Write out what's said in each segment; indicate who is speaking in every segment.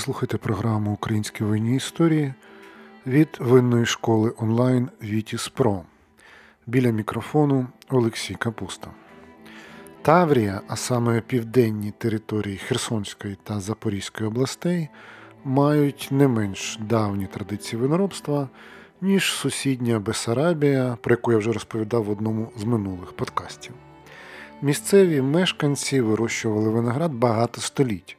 Speaker 1: слухаєте програму Українські винні історії від винної школи онлайн Вітіс Про. Біля мікрофону Олексій Капуста. Таврія, а саме південні території Херсонської та Запорізької областей, мають не менш давні традиції виноробства, ніж сусідня Бесарабія, про яку я вже розповідав в одному з минулих подкастів. Місцеві мешканці вирощували виноград багато століть.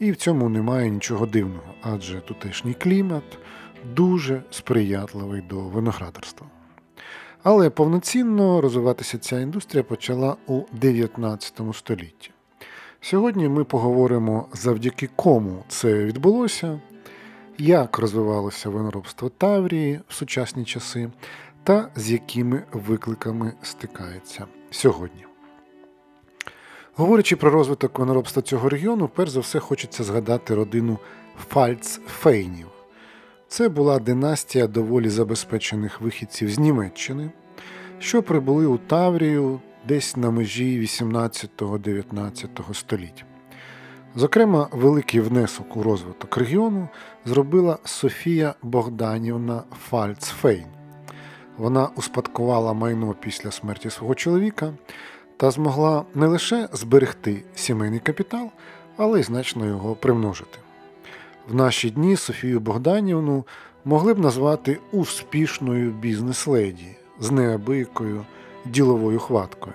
Speaker 1: І в цьому немає нічого дивного, адже тутешній клімат дуже сприятливий до виноградарства. Але повноцінно розвиватися ця індустрія почала у 19 столітті. Сьогодні ми поговоримо завдяки кому це відбулося, як розвивалося виноробство Таврії в сучасні часи та з якими викликами стикається сьогодні. Говорячи про розвиток виноробства цього регіону, перш за все хочеться згадати родину Фальцфейнів. Це була династія доволі забезпечених вихідців з Німеччини, що прибули у Таврію десь на межі 18-19 століття. Зокрема, великий внесок у розвиток регіону зробила Софія Богданівна Фальцфейн. Вона успадкувала майно після смерті свого чоловіка та змогла не лише зберегти сімейний капітал, але й значно його примножити. В наші дні Софію Богданівну могли б назвати успішною бізнес-леді з неабиякою діловою хваткою.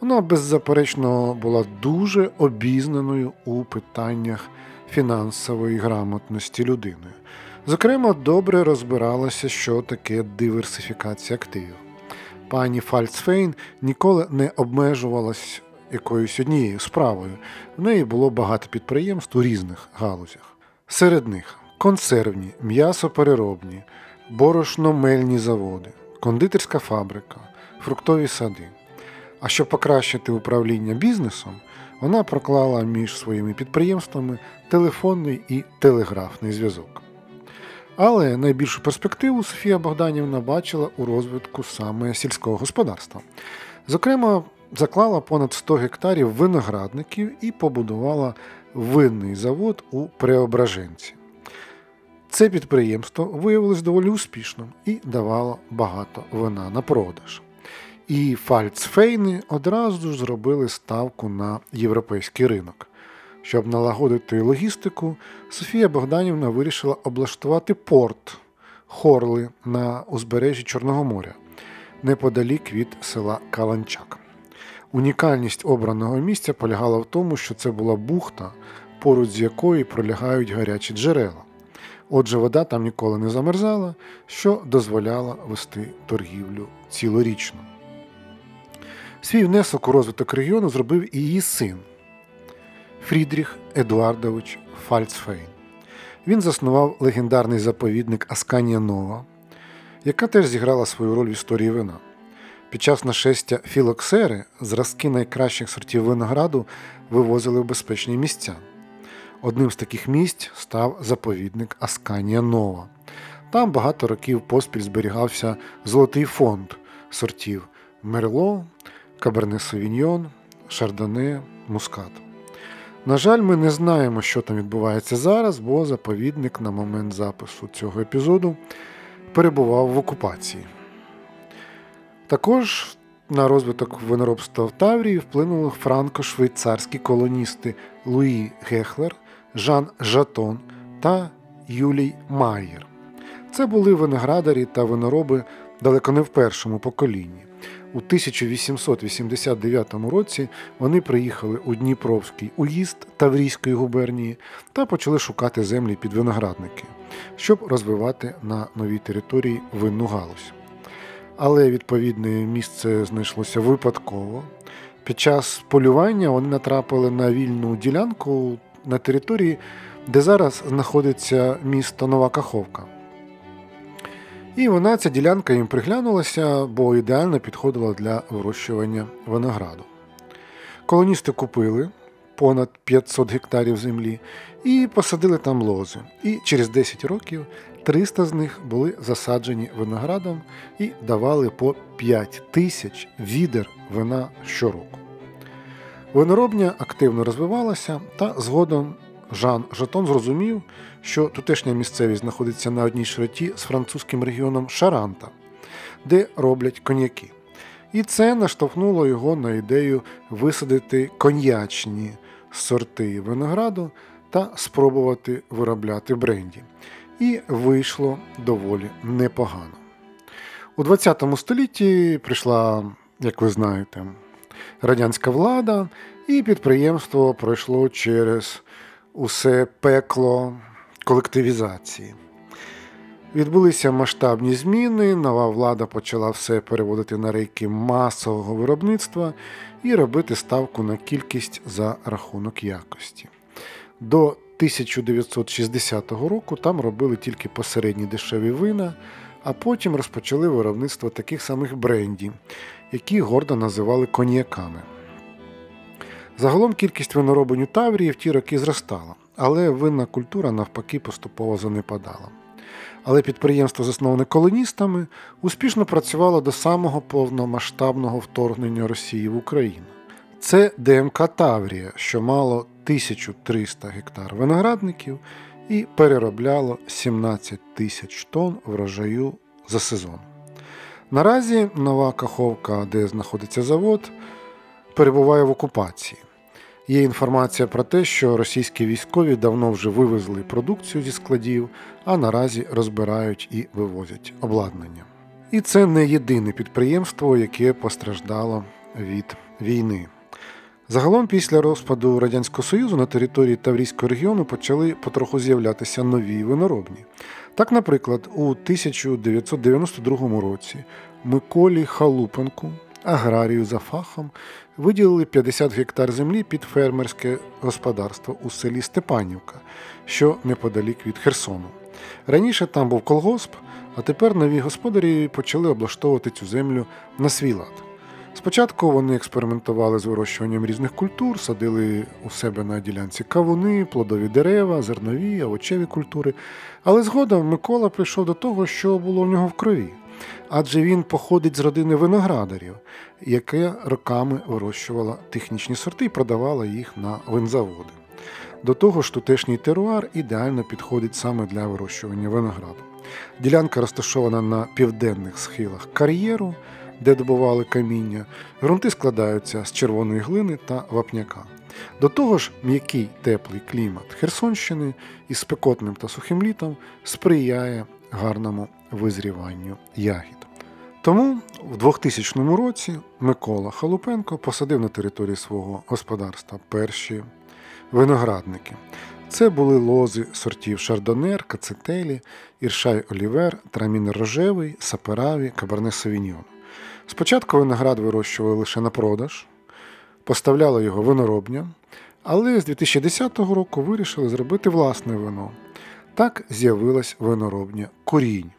Speaker 1: Вона беззаперечно була дуже обізнаною у питаннях фінансової грамотності людиною. Зокрема, добре розбиралася, що таке диверсифікація активів пані Фальцфейн ніколи не обмежувалась якоюсь однією справою. В неї було багато підприємств у різних галузях. Серед них консервні, м'ясопереробні, борошно-мельні заводи, кондитерська фабрика, фруктові сади. А щоб покращити управління бізнесом, вона проклала між своїми підприємствами телефонний і телеграфний зв'язок. Але найбільшу перспективу Софія Богданівна бачила у розвитку саме сільського господарства. Зокрема, заклала понад 100 гектарів виноградників і побудувала винний завод у Преображенці. Це підприємство виявилось доволі успішним і давало багато вина на продаж. І Фальцфейни одразу ж зробили ставку на європейський ринок. Щоб налагодити логістику, Софія Богданівна вирішила облаштувати порт Хорли на узбережжі Чорного моря неподалік від села Каланчак. Унікальність обраного місця полягала в тому, що це була бухта, поруч з якої пролягають гарячі джерела. Отже, вода там ніколи не замерзала, що дозволяло вести торгівлю цілорічно. Свій внесок у розвиток регіону зробив і її син. Фрідріх Едуардович Фальцфейн. Він заснував легендарний заповідник Асканія Нова, яка теж зіграла свою роль в історії вина. Під час нашестя філоксери зразки найкращих сортів винограду вивозили в безпечні місця. Одним з таких місць став заповідник Асканія Нова. Там багато років поспіль зберігався золотий фонд сортів Мерло, Каберне Савіньйон, Шардоне, Мускат. На жаль, ми не знаємо, що там відбувається зараз, бо заповідник на момент запису цього епізоду перебував в окупації. Також на розвиток виноробства в Таврії вплинули франко-швейцарські колоністи Луї Гехлер, Жан Жатон та Юлій Майєр. Це були виноградарі та винороби далеко не в першому поколінні. У 1889 році вони приїхали у Дніпровський уїзд Таврійської губернії та почали шукати землі під виноградники, щоб розвивати на новій території винну галузь. Але відповідне місце знайшлося випадково. Під час полювання вони натрапили на вільну ділянку на території, де зараз знаходиться місто Нова Каховка. І вона ця ділянка їм приглянулася, бо ідеально підходила для вирощування винограду. Колоністи купили понад 500 гектарів землі і посадили там лози. І через 10 років 300 з них були засаджені виноградом і давали по 5 тисяч відер вина щороку. Виноробня активно розвивалася та згодом Жан Жатон зрозумів, що тутешня місцевість знаходиться на одній широті з французьким регіоном Шаранта, де роблять коньяки. І це наштовхнуло його на ідею висадити коньячні сорти винограду та спробувати виробляти бренді. І вийшло доволі непогано. У ХХ столітті прийшла, як ви знаєте, радянська влада, і підприємство пройшло через усе пекло колективізації. Відбулися масштабні зміни, нова влада почала все переводити на рейки масового виробництва і робити ставку на кількість за рахунок якості. До 1960 року там робили тільки посередні дешеві вина, а потім розпочали виробництво таких самих брендів, які гордо називали коньяками. Загалом кількість виноробень у Таврії в ті роки зростала, але винна культура навпаки поступово занепадала. Але підприємство, засноване колоністами, успішно працювало до самого повномасштабного вторгнення Росії в Україну. Це ДМК Таврія, що мало 1300 гектар виноградників і переробляло 17 тисяч тонн врожаю за сезон. Наразі нова Каховка, де знаходиться завод, перебуває в окупації. Є інформація про те, що російські військові давно вже вивезли продукцію зі складів, а наразі розбирають і вивозять обладнання. І це не єдине підприємство, яке постраждало від війни. Загалом, після розпаду Радянського Союзу на території Таврійського регіону почали потроху з'являтися нові виноробні. Так, наприклад, у 1992 році Миколі Халупенку, аграрію за фахом, виділили 50 гектар землі під фермерське господарство у селі Степанівка, що неподалік від Херсону. Раніше там був колгосп, а тепер нові господарі почали облаштовувати цю землю на свій лад. Спочатку вони експериментували з вирощуванням різних культур, садили у себе на ділянці кавуни, плодові дерева, зернові, овочеві культури. Але згодом Микола прийшов до того, що було в нього в крові. Адже він походить з родини виноградарів, яка роками вирощувала технічні сорти і продавала їх на винзаводи. До того ж, тутешній теруар ідеально підходить саме для вирощування винограду. Ділянка розташована на південних схилах кар'єру де добували каміння, ґрунти складаються з червоної глини та вапняка. До того ж, м'який теплий клімат Херсонщини із спекотним та сухим літом сприяє гарному визріванню ягід. Тому в 2000 році Микола Халупенко посадив на території свого господарства перші виноградники. Це були лози сортів Шардонер, Кацетелі, Іршай Олівер, Трамінер Рожевий, Сапераві, Кабарне Савіньйон. Спочатку виноград вирощували лише на продаж, поставляли його виноробня, але з 2010 року вирішили зробити власне вино. Так з'явилась виноробня Курінь.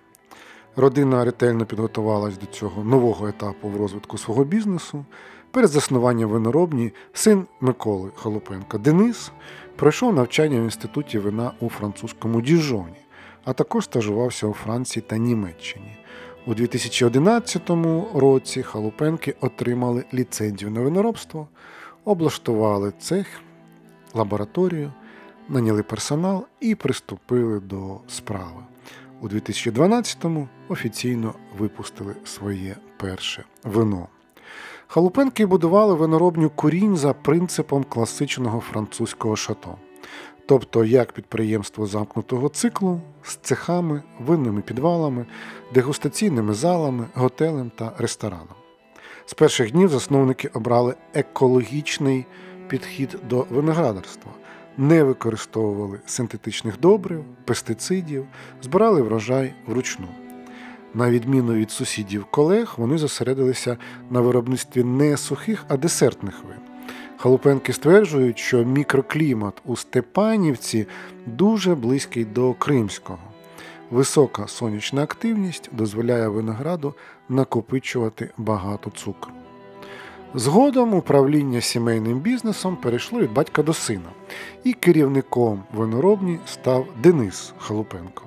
Speaker 1: Родина ретельно підготувалась до цього нового етапу в розвитку свого бізнесу. Перед заснуванням виноробні син Миколи Халупенка Денис пройшов навчання в інституті вина у французькому Діжоні, а також стажувався у Франції та Німеччині. У 2011 році Халупенки отримали ліцензію на виноробство, облаштували цех, лабораторію, наняли персонал і приступили до справи. У 2012-му офіційно випустили своє перше вино. Халупенки будували виноробню курінь за принципом класичного французького шато тобто як підприємство замкнутого циклу з цехами, винними підвалами, дегустаційними залами, готелем та рестораном. З перших днів засновники обрали екологічний підхід до виноградарства, не використовували синтетичних добрив, пестицидів, збирали врожай вручну. На відміну від сусідів колег, вони зосередилися на виробництві не сухих, а десертних вин. Халупенки стверджують, що мікроклімат у Степанівці дуже близький до Кримського. Висока сонячна активність дозволяє винограду накопичувати багато цукру. Згодом управління сімейним бізнесом перейшло від батька до сина, і керівником виноробні став Денис Халупенко.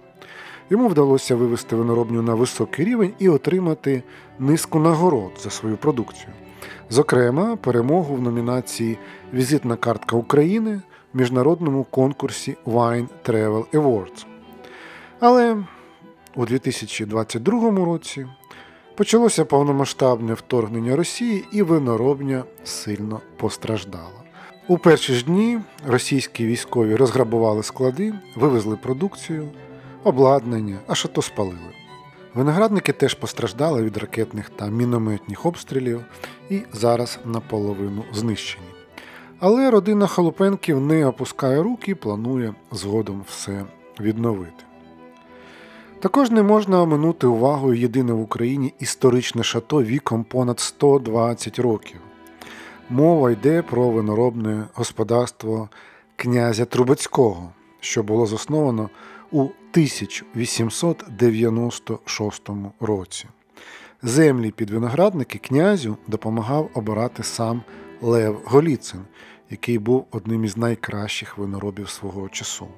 Speaker 1: Йому вдалося вивести виноробню на високий рівень і отримати низку нагород за свою продукцію. Зокрема, перемогу в номінації Візитна картка України в міжнародному конкурсі Wine Travel Awards. Але у 2022 році почалося повномасштабне вторгнення Росії і виноробня сильно постраждала. У перші ж дні російські військові розграбували склади, вивезли продукцію, обладнання, а шато спалили. Виноградники теж постраждали від ракетних та мінометних обстрілів і зараз наполовину знищені. Але родина Халупенків не опускає руки і планує згодом все відновити. Також не можна оминути увагою єдине в Україні історичне шато віком понад 120 років. Мова йде про виноробне господарство князя Трубецького, що було засновано у 1896 році. Землі під виноградники князю допомагав обирати сам Лев Голіцин, який був одним із найкращих виноробів свого часу.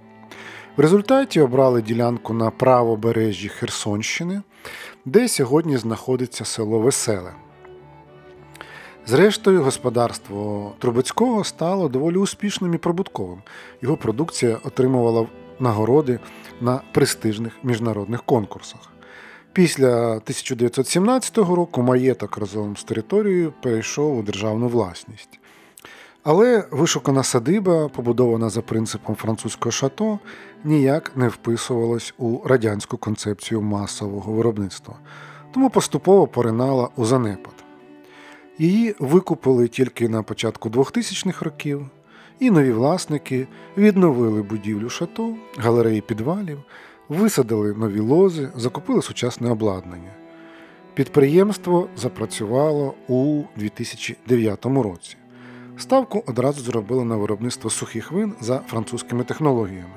Speaker 1: В результаті обрали ділянку на правобережжі Херсонщини, де сьогодні знаходиться село Веселе. Зрештою, господарство Трубецького стало доволі успішним і прибутковим. Його продукція отримувала нагороди на престижних міжнародних конкурсах. Після 1917 року маєток разом з територією перейшов у державну власність. Але вишукана садиба, побудована за принципом французького шато, ніяк не вписувалась у радянську концепцію масового виробництва, тому поступово поринала у занепад. Її викупили тільки на початку 2000-х років, і нові власники відновили будівлю шато, галереї підвалів, висадили нові лози, закупили сучасне обладнання. Підприємство запрацювало у 2009 році. Ставку одразу зробили на виробництво сухих вин за французькими технологіями.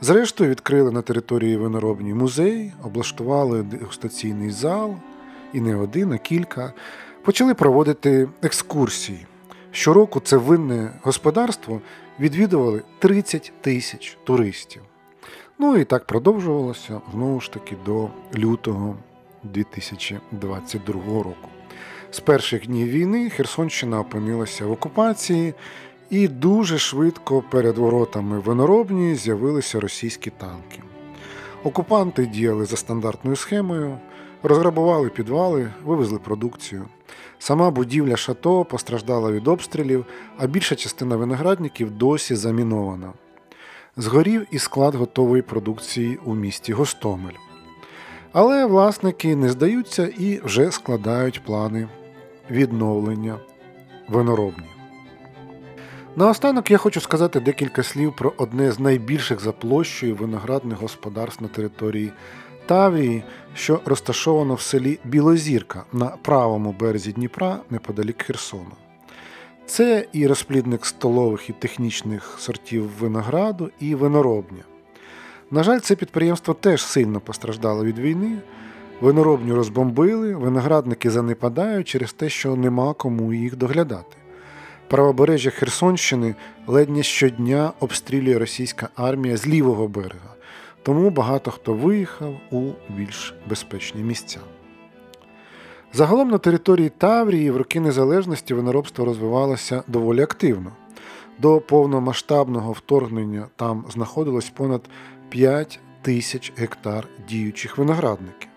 Speaker 1: Зрештою, відкрили на території виноробній музей, облаштували дегустаційний зал і не один, а кілька, почали проводити екскурсії. Щороку це винне господарство відвідували 30 тисяч туристів. Ну і так продовжувалося знову ж таки до лютого 2022 року. З перших днів війни Херсонщина опинилася в окупації, і дуже швидко перед воротами виноробні з'явилися російські танки. Окупанти діяли за стандартною схемою, розграбували підвали, вивезли продукцію. Сама будівля шато постраждала від обстрілів, а більша частина виноградників досі замінована. Згорів і склад готової продукції у місті Гостомель. Але власники не здаються і вже складають плани відновлення виноробні. Наостанок я хочу сказати декілька слів про одне з найбільших за площею виноградних господарств на території Тавії, що розташовано в селі Білозірка на правому березі Дніпра неподалік Херсону. Це і розплідник столових і технічних сортів винограду, і виноробня. На жаль, це підприємство теж сильно постраждало від війни. Виноробню розбомбили, виноградники занепадають через те, що нема кому їх доглядати. Правобережжя Херсонщини ледь щодня обстрілює російська армія з лівого берега, тому багато хто виїхав у більш безпечні місця. Загалом на території Таврії в роки незалежності виноробство розвивалося доволі активно. До повномасштабного вторгнення там знаходилось понад 5 тисяч гектар діючих виноградників.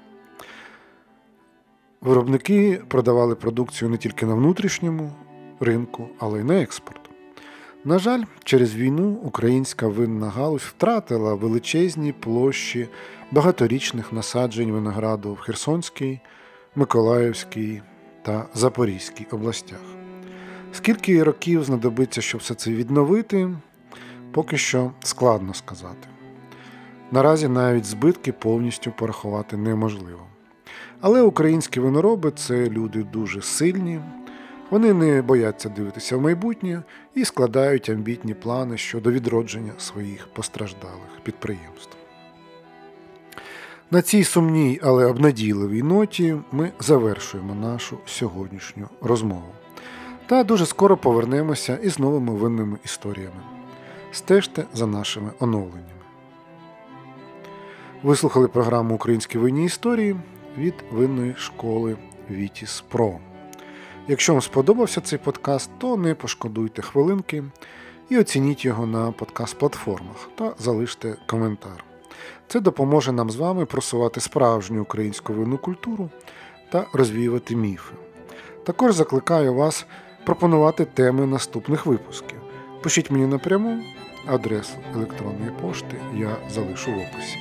Speaker 1: Виробники продавали продукцію не тільки на внутрішньому ринку, але й на експорт. На жаль, через війну українська винна галузь втратила величезні площі багаторічних насаджень винограду в Херсонській, Миколаївській та Запорізькій областях. Скільки років знадобиться, щоб все це відновити, поки що складно сказати. Наразі навіть збитки повністю порахувати неможливо. Але українські винороби це люди дуже сильні, вони не бояться дивитися в майбутнє і складають амбітні плани щодо відродження своїх постраждалих підприємств. На цій сумній, але обнадійливій ноті ми завершуємо нашу сьогоднішню розмову. Та дуже скоро повернемося із новими винними історіями. Стежте за нашими оновленнями. Ви слухали програму Українські винні історії від винної школи Вітіс Про. Якщо вам сподобався цей подкаст, то не пошкодуйте хвилинки і оцініть його на подкаст-платформах та залиште коментар. Це допоможе нам з вами просувати справжню українську винну культуру та розвіювати міфи. Також закликаю вас пропонувати теми наступних випусків. Пишіть мені напряму, адресу електронної пошти я залишу в описі.